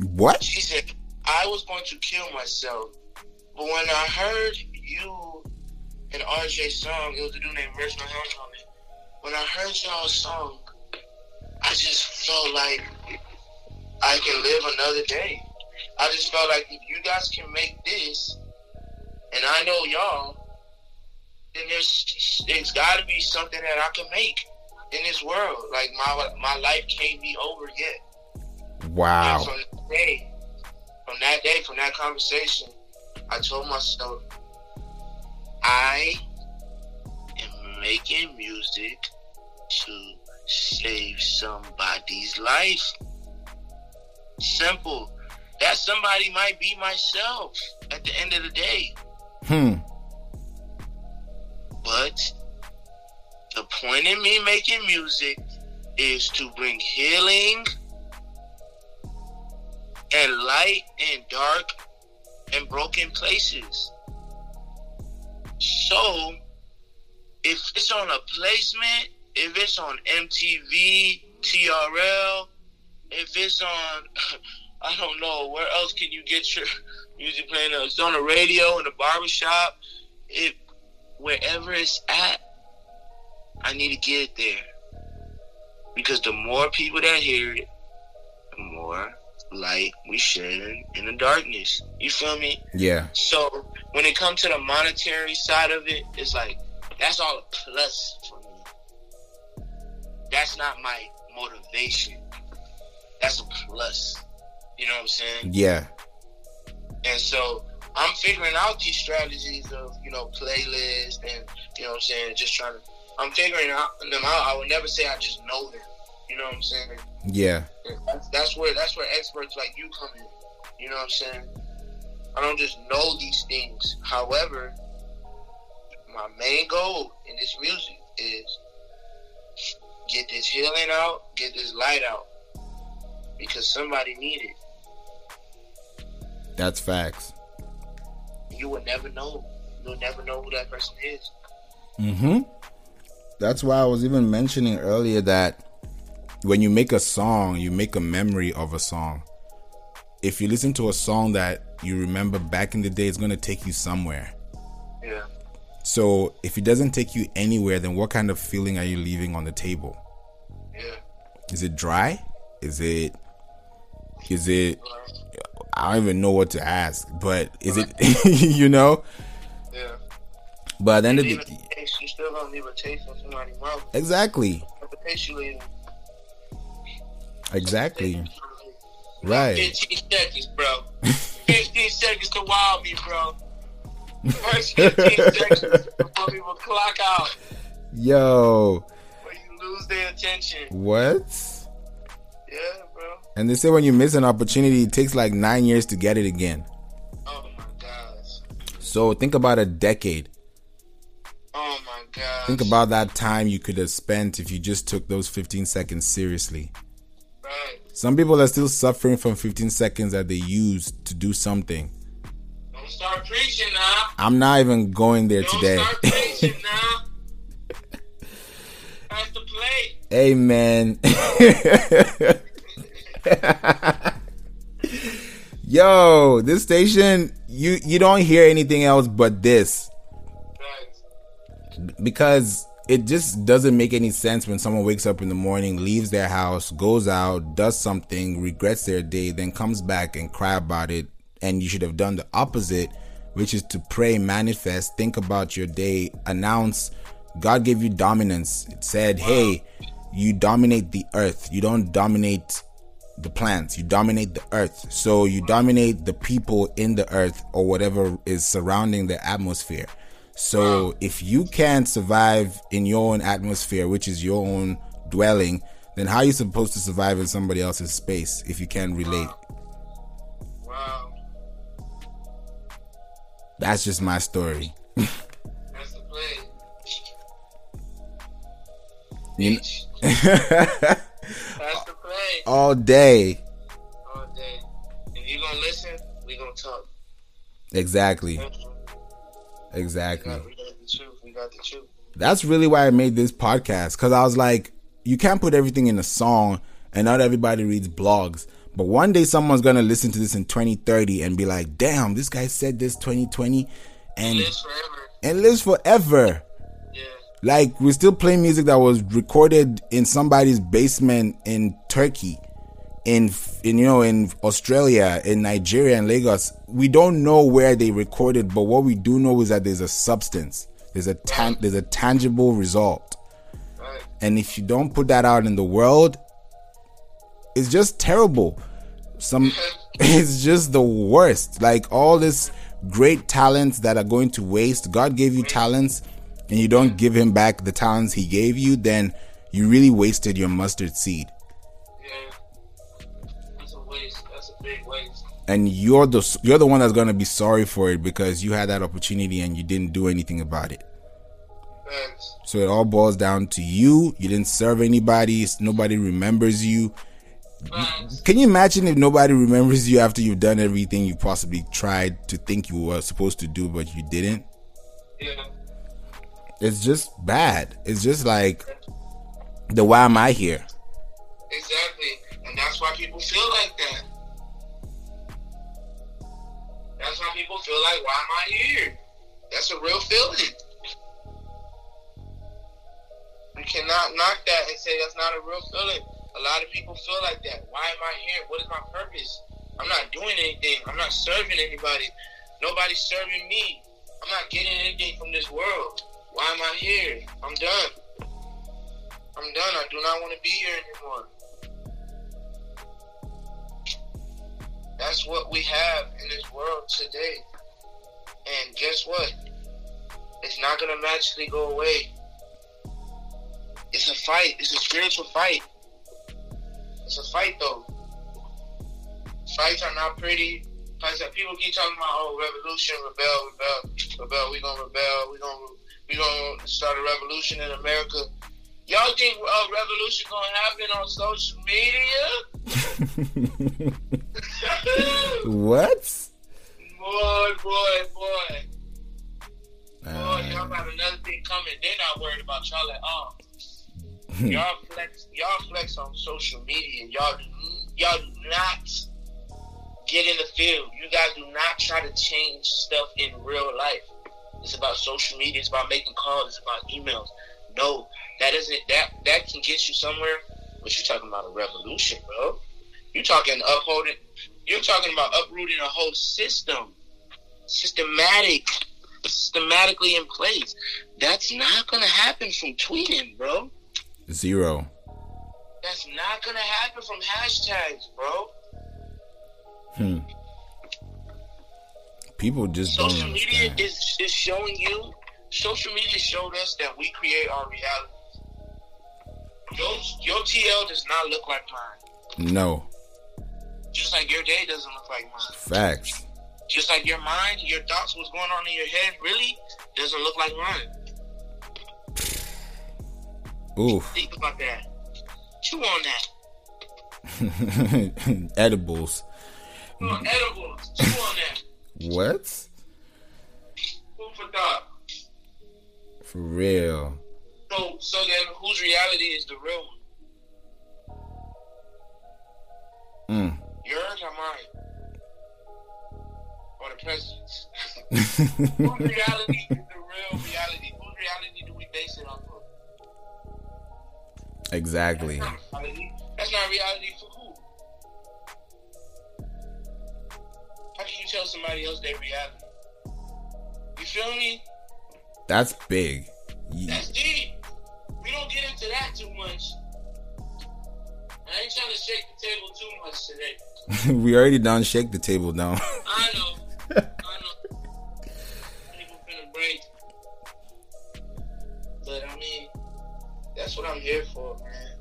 Speaker 1: What?
Speaker 2: She said, "I was going to kill myself," but when I heard you and RJ song, it was a dude named Reginald Helms on it when I heard y'all's song, I just felt like I can live another day. I just felt like if you guys can make this, and I know y'all, then there's there's got to be something that I can make in this world. Like my my life can't be over yet.
Speaker 1: Wow.
Speaker 2: And from that day, from that day, from that conversation, I told myself, I am making music to save somebody's life. Simple. that somebody might be myself at the end of the day.
Speaker 1: Hmm.
Speaker 2: But the point in me making music is to bring healing and light in dark and broken places. So, if it's on a placement, if it's on MTV, TRL, if it's on, I don't know, where else can you get your music playing? It's on the radio, in the barbershop, it, wherever it's at, I need to get it there. Because the more people that hear it, the more light we shed in the darkness. You feel me?
Speaker 1: Yeah.
Speaker 2: So when it comes to the monetary side of it, it's like that's all a plus for me. That's not my motivation. That's a plus. You know what I'm saying?
Speaker 1: Yeah.
Speaker 2: And so I'm figuring out these strategies of, you know, playlist and you know what I'm saying, just trying to I'm figuring out them out. I would never say I just know them. You know what I'm saying?
Speaker 1: Yeah.
Speaker 2: That's, that's where that's where experts like you come in. You know what I'm saying? I don't just know these things. However, my main goal in this music is get this healing out, get this light out, because somebody need it.
Speaker 1: That's facts.
Speaker 2: You will never know. You'll never know who that person is.
Speaker 1: Mm-hmm. That's why I was even mentioning earlier that when you make a song, you make a memory of a song. If you listen to a song that you remember back in the day, it's gonna take you somewhere.
Speaker 2: Yeah.
Speaker 1: So if it doesn't take you anywhere, then what kind of feeling are you leaving on the table?
Speaker 2: Yeah.
Speaker 1: Is it dry? Is it is it I don't even know what to ask, but is it you know?
Speaker 2: Yeah.
Speaker 1: But at the end of the
Speaker 2: taste, you still gonna leave a taste in somebody's mouth.
Speaker 1: Exactly.
Speaker 2: The taste you leave.
Speaker 1: Exactly. Right.
Speaker 2: 15 seconds, bro. 15 seconds to wow me, bro. First 15 seconds before people clock out.
Speaker 1: Yo.
Speaker 2: Where you lose their attention.
Speaker 1: What?
Speaker 2: Yeah.
Speaker 1: And they say when you miss an opportunity, it takes like nine years to get it again.
Speaker 2: Oh my gosh.
Speaker 1: So think about a decade.
Speaker 2: Oh my gosh.
Speaker 1: Think about that time you could have spent if you just took those 15 seconds seriously.
Speaker 2: Right.
Speaker 1: Some people are still suffering from 15 seconds that they used to do something.
Speaker 2: Don't start preaching now.
Speaker 1: I'm not even going there today.
Speaker 2: Don't
Speaker 1: today.
Speaker 2: start preaching now. That's the plate.
Speaker 1: Amen. Yo, this station, you you don't hear anything else but this because it just doesn't make any sense when someone wakes up in the morning, leaves their house, goes out, does something, regrets their day, then comes back and cry about it. And you should have done the opposite, which is to pray, manifest, think about your day, announce God gave you dominance. It said, hey, you dominate the earth. You don't dominate the plants. You dominate the earth. So you dominate the people in the earth or whatever is surrounding the atmosphere. So if you can't survive in your own atmosphere, which is your own dwelling, then how are you supposed to survive in somebody else's space if you can't relate?
Speaker 2: Wow.
Speaker 1: That's just my story.
Speaker 2: That's the play.
Speaker 1: You kn-
Speaker 2: Preach. That's the play.
Speaker 1: All day.
Speaker 2: All day. If you gonna listen, we gonna talk.
Speaker 1: Exactly.
Speaker 2: We
Speaker 1: Exactly.
Speaker 2: got, we got the truth. We got the truth.
Speaker 1: That's really why I made this podcast because I was like, you can't put everything in a song and not everybody reads blogs. But one day someone's gonna listen to this in 2030 and be like, damn, this guy said this 2020 and
Speaker 2: Lives forever.
Speaker 1: and lives forever. Like we still play music that was recorded in somebody's basement in Turkey, in in you know in Australia, in Nigeria, and Lagos. We don't know where they recorded, but what we do know is that there's a substance. There's a tan- there's a tangible result. And if you don't put that out in the world, it's just terrible. Some it's just the worst. Like all this great talents that are going to waste. God gave you talents and you don't give him back the talents he gave you, then you really wasted your mustard seed.
Speaker 2: Yeah. That's a waste. That's a big waste.
Speaker 1: and you're the you're the one that's gonna be sorry for it because you had that opportunity and you didn't do anything about it.
Speaker 2: Thanks.
Speaker 1: So it all boils down to you. You didn't serve anybody. Nobody remembers you.
Speaker 2: Thanks.
Speaker 1: Can you imagine if nobody remembers you after you've done everything you possibly tried to think you were supposed to do, but you didn't?
Speaker 2: Yeah.
Speaker 1: It's just bad. It's just like the why am I here?
Speaker 2: Exactly. And that's why people feel like that. That's why people feel like, why am I here? That's a real feeling. You cannot knock that and say that's not a real feeling. A lot of people feel like that. Why am I here? What is my purpose? I'm not doing anything. I'm not serving anybody. Nobody's serving me. I'm not getting anything from this world. Why am I here? I'm done. I'm done. I do not want to be here anymore. That's what we have in this world today. And guess what? It's not going to magically go away. It's a fight. It's a spiritual fight. It's a fight, though. Fights are not pretty. I said, people keep talking about, oh, revolution, rebel, rebel, rebel. We gonna rebel. We gonna we gonna start a revolution in America. Y'all think a revolution gonna happen on social media?
Speaker 1: what?
Speaker 2: Boy, boy, boy. Boy,
Speaker 1: Uh,
Speaker 2: y'all got another thing coming. They're not worried about y'all at all. y'all flex, y'all flex on social media. Y'all, do, y'all do not get in the field. You guys do not try to change stuff in real life. It's about social media. It's about making calls. It's about emails. No, that isn't that. That can get you somewhere, but you're talking about a revolution, bro. You're talking upholding. You're talking about uprooting a whole system, systematic, systematically in place. That's not gonna happen from tweeting, bro.
Speaker 1: zero.
Speaker 2: That's not gonna happen from hashtags, bro.
Speaker 1: Hmm. People just don't
Speaker 2: Social media is, is showing you. Social media showed us that we create our reality. Your your TL does not look like mine.
Speaker 1: No
Speaker 2: Just like your day doesn't look like mine.
Speaker 1: facts.
Speaker 2: Just like your mind, your thoughts, what's going on in your head, really doesn't look like mine.
Speaker 1: Oof.
Speaker 2: Think about that. Chew on that.
Speaker 1: Edibles.
Speaker 2: On edibles. Chew on that.
Speaker 1: What?
Speaker 2: Food for thought.
Speaker 1: For real.
Speaker 2: So, so then, whose reality is the real one?
Speaker 1: Mm.
Speaker 2: Yours or mine? Or the president's? Whose reality is the real reality? Whose reality do we base it off of?
Speaker 1: exactly.
Speaker 2: That's not reality. That's not reality for who? How can you tell somebody else their reality? You feel me?
Speaker 1: That's big. Ye-
Speaker 2: That's deep. We don't get into that too much. I ain't trying to shake the table too much today.
Speaker 1: we already done shake the table down.
Speaker 2: I know. I know. People finna break. But I mean, that's what I'm here for, man.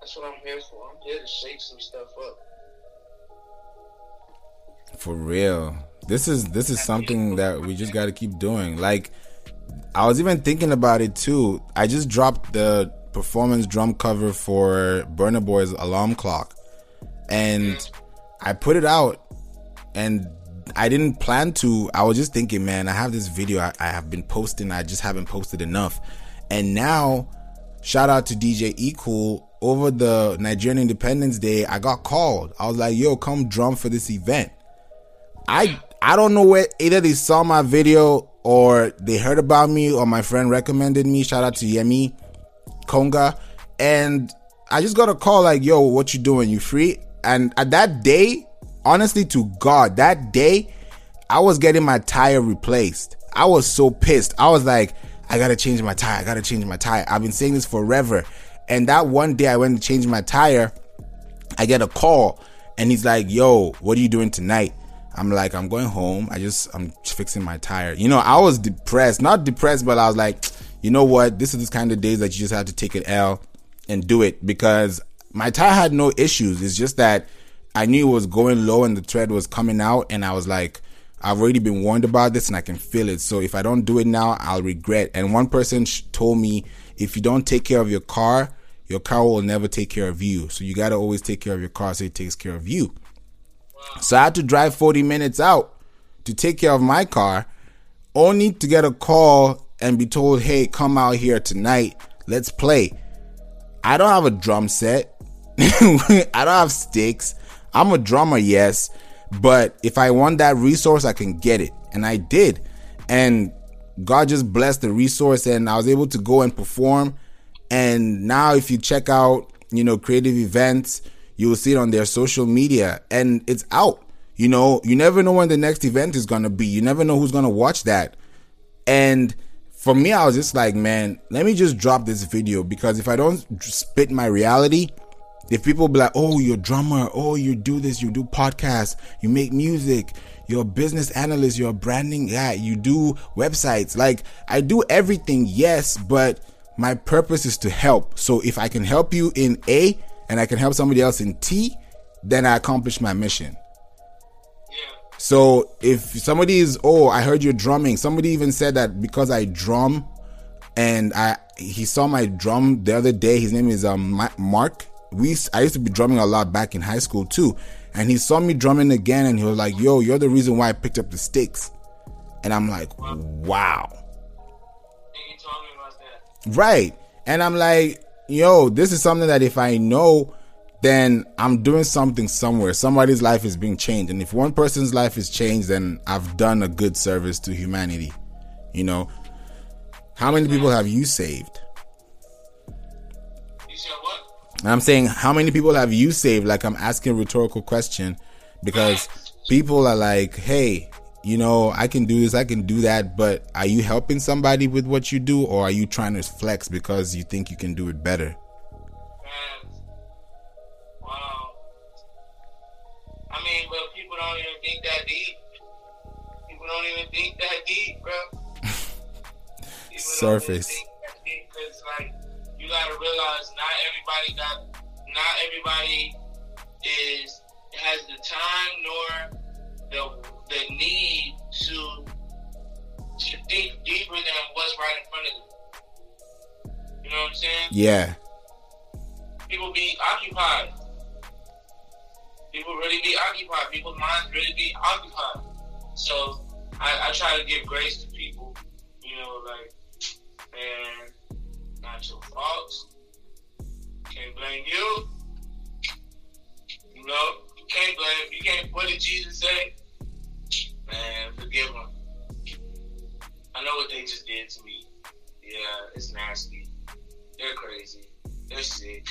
Speaker 2: That's what I'm here for. I'm here to shake some stuff up.
Speaker 1: For real. This is this is something that we just got to keep doing. Like I was even thinking about it too. I just dropped the performance drum cover for Burna Boy's alarm clock. And I put it out and I didn't plan to. I was just thinking, man, I have this video I, I have been posting. I just haven't posted enough. And now, shout out to DJ E Cool. Over the Nigerian Independence Day, I got called. I was like, yo, come drum for this event. I I don't know where either they saw my video or they heard about me or my friend recommended me. Shout out to Yemi Konga. And I just got a call like, yo, what you doing? You free? And at that day, honestly to God, that day, I was getting my tire replaced. I was so pissed. I was like, I gotta change my tire. I gotta change my tire. I've been saying this forever. And that one day I went to change my tire. I get a call and he's like, yo, what are you doing tonight? I'm like, I'm going home. I just, I'm fixing my tire. You know, I was depressed, not depressed, but I was like, you know what? This is this kind of days that you just have to take an L and do it because my tire had no issues. It's just that I knew it was going low and the tread was coming out, and I was like, I've already been warned about this and I can feel it. So if I don't do it now, I'll regret. And one person told me, if you don't take care of your car, your car will never take care of you. So you got to always take care of your car so it takes care of you. So I had to drive 40 minutes out to take care of my car, only to get a call and be told, hey, come out here tonight. Let's play. I don't have a drum set. I don't have sticks. I'm a drummer, yes. But if I want that resource, I can get it. And I did. And God just blessed the resource and I was able to go and perform. And now if you check out, you know, creative events, you will see it on their social media and it's out. You know, you never know when the next event is going to be. You never know who's going to watch that. And for me, I was just like, man, let me just drop this video because if I don't spit my reality, if people be like, oh, you're a drummer, oh, you do this, you do podcasts, you make music, you're a business analyst, you're a branding guy, you do websites. Like, I do everything, yes, but my purpose is to help. So if I can help you in A and I can help somebody else in T, then I accomplish my mission. Yeah. So if somebody is, oh, I heard you're drumming. Somebody even said that because I drum, and I he saw my drum the other day. His name is um Mark. We I used to be drumming a lot back in high school too, and he saw me drumming again, and he was like, "Yo, you're the reason why I picked up the sticks," and I'm like, "Wow." Right, and I'm like, "Yo, this is something that if I know." then I'm doing something somewhere. Somebody's life is being changed. And if one person's life is changed, then I've done a good service to humanity. You know, how many people have you saved?
Speaker 2: You said what?
Speaker 1: I'm saying, how many people have you saved? Like, I'm asking a rhetorical question because people are like, hey, you know, I can do this, I can do that, but are you helping somebody with what you do, or are you trying to flex because you think you can do it better? Yes. Wow.
Speaker 2: I mean, but people don't even think that deep. People don't even think that deep, bro.
Speaker 1: Surface.
Speaker 2: Because like you gotta realize, not everybody got, not everybody
Speaker 1: Yeah.
Speaker 2: People be occupied. People really be occupied. People's minds really be occupied. So I, I try to give grace to people, you know, like, man, not your fault. Can't blame you. You know, you can't blame. You can't. What did Jesus say? Man, forgive them. I know what they just did to me. Yeah, it's nasty. They're crazy. They're sick.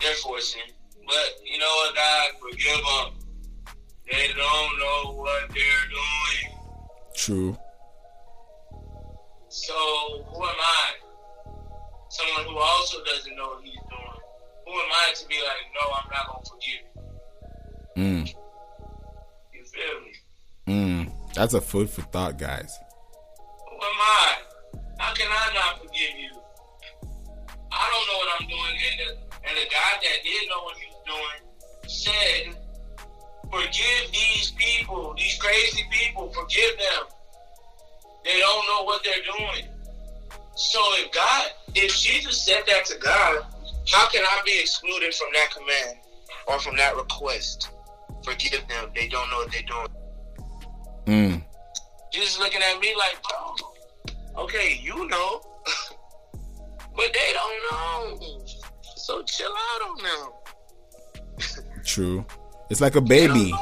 Speaker 2: They're forcing. But you know what, God, forgive them. They don't know what they're doing.
Speaker 1: True.
Speaker 2: So who am I? Someone who also doesn't know what he's doing. Who am I to be like, no, I'm not gonna forgive you? Mm. You feel me?
Speaker 1: Mm. That's a food for thought, guys.
Speaker 2: Who am I? How can I not forgive you? I don't know what I'm doing, and the, and the guy that did know what he was doing said, forgive these people, these crazy people, forgive them. They don't know what they're doing. So if God, if Jesus said that to God, how can I be excluded from that command or from that request? Forgive them. They don't know what they're doing. Mm. Jesus looking at me like, bro, okay, you know, but they don't know. So chill out on them.
Speaker 1: True. It's like a baby.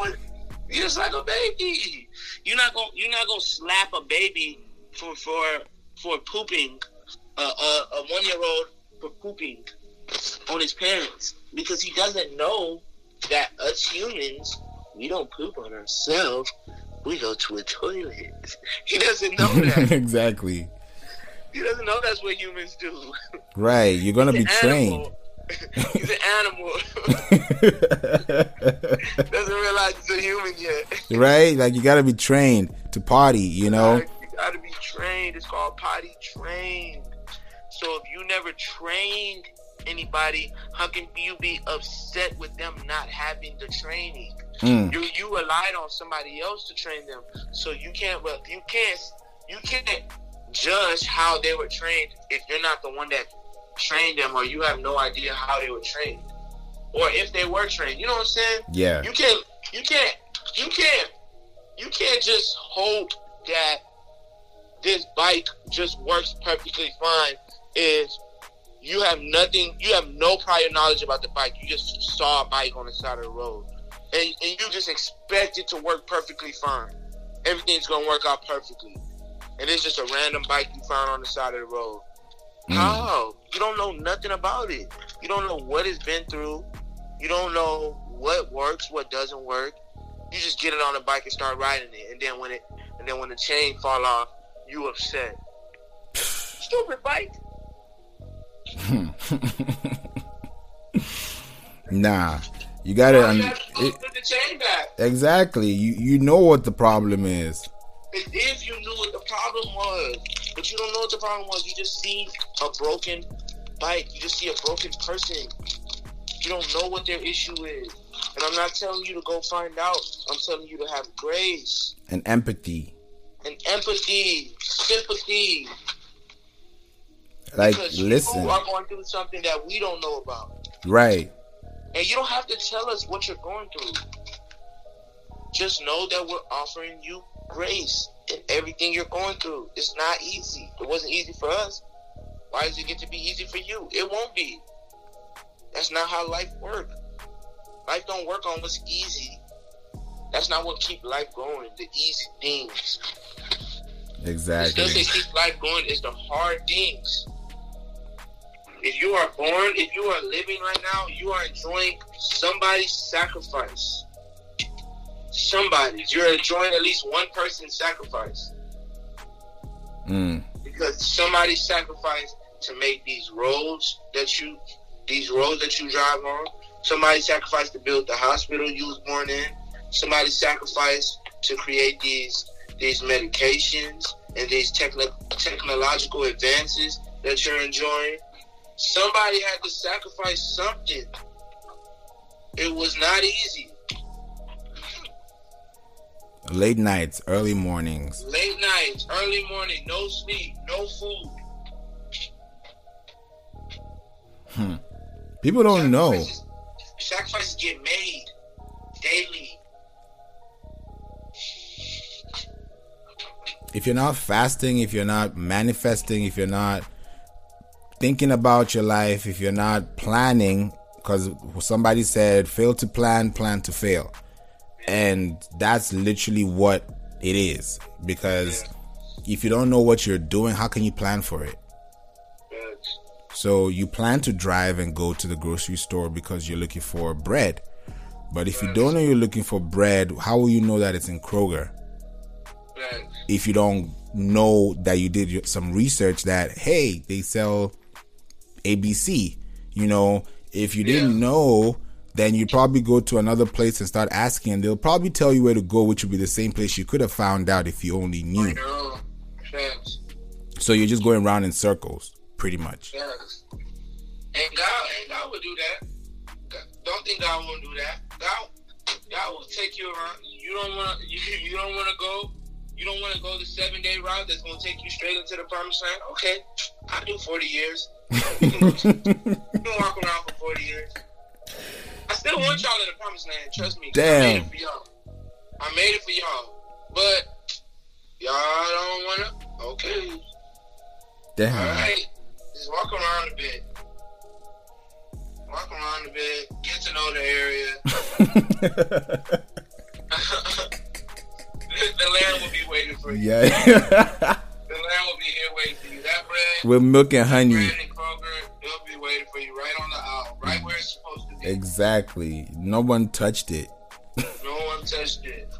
Speaker 2: It's like a baby. You're not gonna you're not gonna slap a baby for for for pooping uh, a, a one year old for pooping on his parents because he doesn't know that us humans we don't poop on ourselves. We go to a toilet. He doesn't know that.
Speaker 1: exactly.
Speaker 2: He doesn't know that's what humans do.
Speaker 1: Right. You're gonna be trained.
Speaker 2: he's an animal. Doesn't realize he's a human yet.
Speaker 1: Right? Like you gotta be trained to potty, you know?
Speaker 2: You gotta be trained. It's called potty trained. So if you never trained anybody? How can you be upset with them not having the training?
Speaker 1: Mm.
Speaker 2: You you relied on somebody else to train them, so you can't. Well, you can't. You can't judge how they were trained if you're not the one that trained them, or you have no idea how they were trained, or if they were trained. You know what I'm saying?
Speaker 1: Yeah.
Speaker 2: You can't. You can't. You can't. You can't just hope that this bike just works perfectly fine. Is you have nothing. You have no prior knowledge about the bike. You just saw a bike on the side of the road, and, and you just expect it to work perfectly fine. Everything's gonna work out perfectly, and it's just a random bike you found on the side of the road.
Speaker 1: Mm.
Speaker 2: How? You don't know nothing about it. You don't know what it's been through. You don't know what works, what doesn't work. You just get it on the bike and start riding it, and then when it, and then when the chain fall off, you upset. Stupid bike.
Speaker 1: nah. You gotta.
Speaker 2: You
Speaker 1: un-
Speaker 2: have to
Speaker 1: it,
Speaker 2: put the chain back.
Speaker 1: exactly. You you know what the problem is.
Speaker 2: As if you knew what the problem was, but you don't know what the problem was. You just see a broken bike. You just see a broken person. You don't know what their issue is. And I'm not telling you to go find out. I'm telling you to have grace
Speaker 1: And empathy.
Speaker 2: and empathy, sympathy.
Speaker 1: Like
Speaker 2: because
Speaker 1: listen.
Speaker 2: you are going through something that we don't know about.
Speaker 1: Right.
Speaker 2: And you don't have to tell us what you're going through. Just know that we're offering you grace in everything you're going through. It's not easy. It wasn't easy for us. Why does it get to be easy for you? It won't be. That's not how life works. Life don't work on what's easy. That's not what keep life going. The easy things. The
Speaker 1: Exactly.
Speaker 2: stuff that keep life going is the hard things. If you are born, if you are living right now, you are enjoying somebody's sacrifice. Somebody's. You're enjoying at least one person's sacrifice.
Speaker 1: Mm.
Speaker 2: Because somebody sacrificed to make these roads that you these roads that you drive on. Somebody sacrificed to build the hospital you was born in. Somebody sacrificed to create these these medications and these techno- technological advances that you're enjoying. Somebody had to sacrifice something. It was not easy.
Speaker 1: Late nights, early mornings.
Speaker 2: Late nights, early morning, no sleep, no food. Hmm.
Speaker 1: People don't know.
Speaker 2: Sacrifices- Sacrifices get made daily.
Speaker 1: If you're not fasting, if you're not manifesting, if you're not thinking about your life, if you're not planning, because somebody said, fail to plan, plan to fail. And that's literally what it is. Because if you don't know what you're doing, how can you plan for it? So you plan to drive and go to the grocery store because you're looking for bread. But if you don't know you're looking for bread, how will you know that it's in Kroger? If you don't know that you did some research that hey, they sell ABC, you know, if you didn't
Speaker 2: Yeah.
Speaker 1: know, then you probably go to another place and start asking, and they'll probably tell you where to go, which would be the same place you could have found out if you only knew. So you're just going around in circles, pretty much.
Speaker 2: Facts. And God, and God would do that. God- Don't think God won't do that. God, God will take you around. You don't want to. You, you don't want to go. You don't want to go the seven day route that's going to take you straight into the promised land. Okay, I do forty years. You can, go- you can walk around for forty years. Mm-hmm. I still want y'all in the promised land. Trust me. 'cause I made
Speaker 1: Damn.
Speaker 2: it for y'all. I made it for y'all. But y'all don't want to. Okay.
Speaker 1: Damn.
Speaker 2: right. Just walk around a bit. Walk around a bit. Get to know the area. the, land will be waiting for you.
Speaker 1: yeah.
Speaker 2: The land will be here waiting for you. That bread,
Speaker 1: With milk and honey.
Speaker 2: bread and Kroger, it'll be waiting for you right on the aisle, right where it's supposed to be.
Speaker 1: Exactly. No one touched it.
Speaker 2: No one touched it.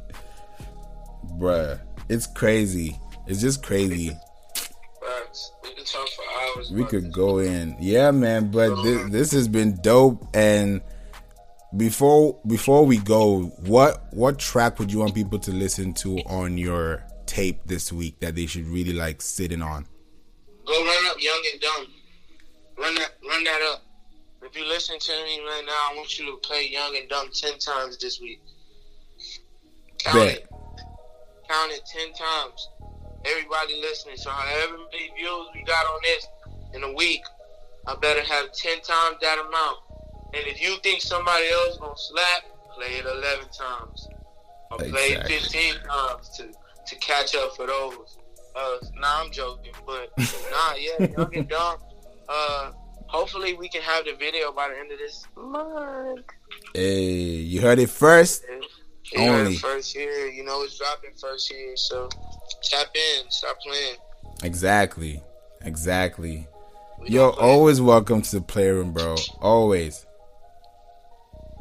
Speaker 1: Bruh. It's crazy. It's just crazy.
Speaker 2: We could talk for hours.
Speaker 1: We could go in. Yeah, man, but this, this has been dope and before before we go, what what track would you want people to listen to on your tape this week that they should really like sitting on?
Speaker 2: Go run up young and dumb. Run that run that up. If you listen to me right now, I want you to play Young and Dumb ten times this week. Count
Speaker 1: Bet.
Speaker 2: it. Count it ten times. Everybody listening. So however many views we got on this in a week, I better have ten times that amount. And if you think somebody else gonna slap, play it eleven times. Or play it
Speaker 1: Exactly.
Speaker 2: fifteen times to to catch up for those. Uh, nah, I'm joking, but nah, yeah, young and dumb. Uh, hopefully we can have the video by the end of this month.
Speaker 1: Hey, you heard it first.
Speaker 2: Yeah, you heard
Speaker 1: Only.
Speaker 2: it first year, you know it's dropping first year, so tap in, stop playing.
Speaker 1: Exactly. Exactly.
Speaker 2: We
Speaker 1: Yo,
Speaker 2: don't
Speaker 1: always welcome to the playroom, bro. Always.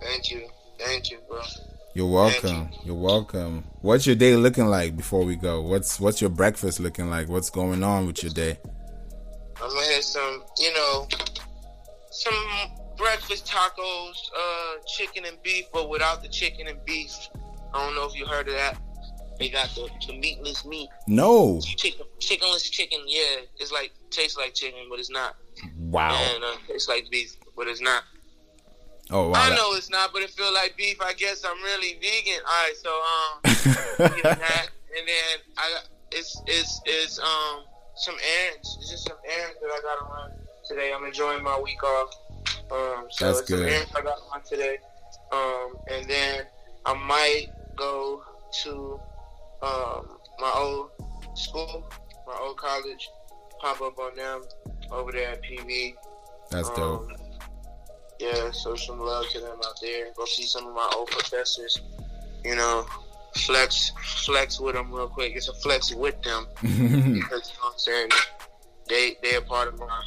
Speaker 2: Thank you, thank you, bro.
Speaker 1: You're welcome. You're welcome. What's your day looking like before we go? What's what's your breakfast looking like? What's going on with your day?
Speaker 2: I'm gonna have some, you know, some breakfast tacos, uh, chicken and beef, but without the chicken and beef. I don't know if you heard of that. They got the, the meatless meat.
Speaker 1: No.
Speaker 2: Chicken, chickenless chicken. Yeah, it's like tastes like chicken, but it's not.
Speaker 1: Wow.
Speaker 2: And uh, it's like beef, but it's not.
Speaker 1: Oh wow.
Speaker 2: I
Speaker 1: that-
Speaker 2: know it's not, but it feel like beef. I guess I'm really vegan. All right, so um, that, and then I it's it's it's um some errands. It's just some errands that I gotta run today. I'm enjoying my week off. Um, so
Speaker 1: That's
Speaker 2: it's
Speaker 1: good.
Speaker 2: errands I gotta run today. Um, and then I might go to um my old school, my old college, pop up on them over there at PV.
Speaker 1: That's dope.
Speaker 2: Um, yeah, so some love to them out there. Go see some of my old professors. You know, flex flex with them real quick. It's a flex with them because you know what I'm saying. They they are part of my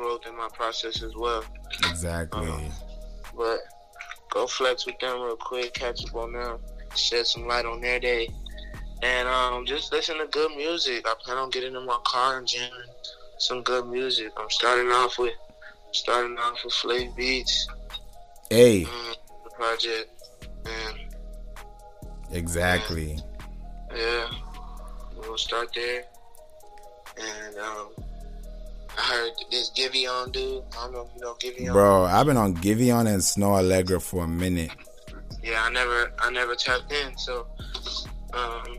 Speaker 2: growth and my process as well.
Speaker 1: exactly.
Speaker 2: But go flex with them real quick, catch up on them, shed some light on their day, and um, just listen to good music. I plan on getting in my car and jamming some good music. I'm starting off with starting off with Flav Beats,
Speaker 1: Hey,
Speaker 2: um, the project, and
Speaker 1: exactly.
Speaker 2: yeah, we'll start there. And um, I heard this Giveon dude. I don't know if you know Giveon.
Speaker 1: Bro, I've been on Giveon and Snoh Aalegra for a minute.
Speaker 2: yeah, I never, I never tapped in. So, um,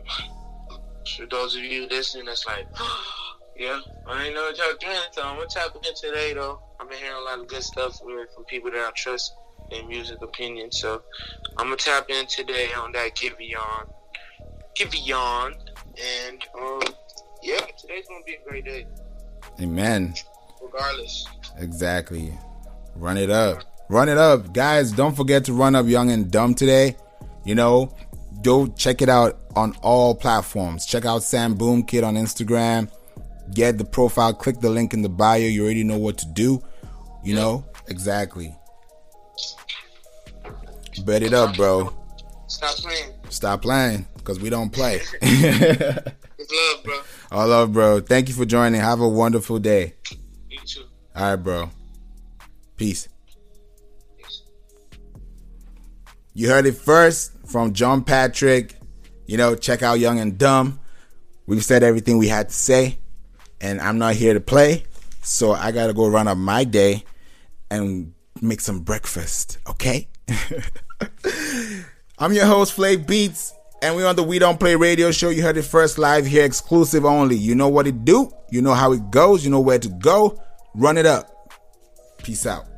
Speaker 2: for those of you listening, that's like, yeah, I ain't never tapped in. So I'm gonna tap in today, though. I've been hearing a lot of good stuff from, people that I trust in music opinion. So I'm gonna tap in today on that Giveon, Giveon, and um, yeah, today's gonna be a great day,
Speaker 1: Amen.
Speaker 2: regardless.
Speaker 1: Exactly. Run it up. Run it up. Guys, don't forget to run up Young and Dumb today. You know, go check it out on all platforms. Check out Sam Boom Kid on Instagram. Get the profile, click the link in the bio. You already know what to do. You know? Exactly. Bet it up, bro.
Speaker 2: Stop playing.
Speaker 1: Stop playing because we don't play.
Speaker 2: With love, bro.
Speaker 1: all love, bro. Thank you for joining. Have a wonderful day.
Speaker 2: You too.
Speaker 1: All right, bro. Peace.
Speaker 2: Peace.
Speaker 1: You heard it first from John Patrick. You know, check out Young and Dumb. We've said everything we had to say, and I'm not here to play, so I gotta go run up my day and make some breakfast, okay? I'm your host, Flay Beats, and we're on the We Don't Play radio show. You heard it first live here, exclusive only. You know what it do, you know how it goes, you know where to go. Run it up. Peace out.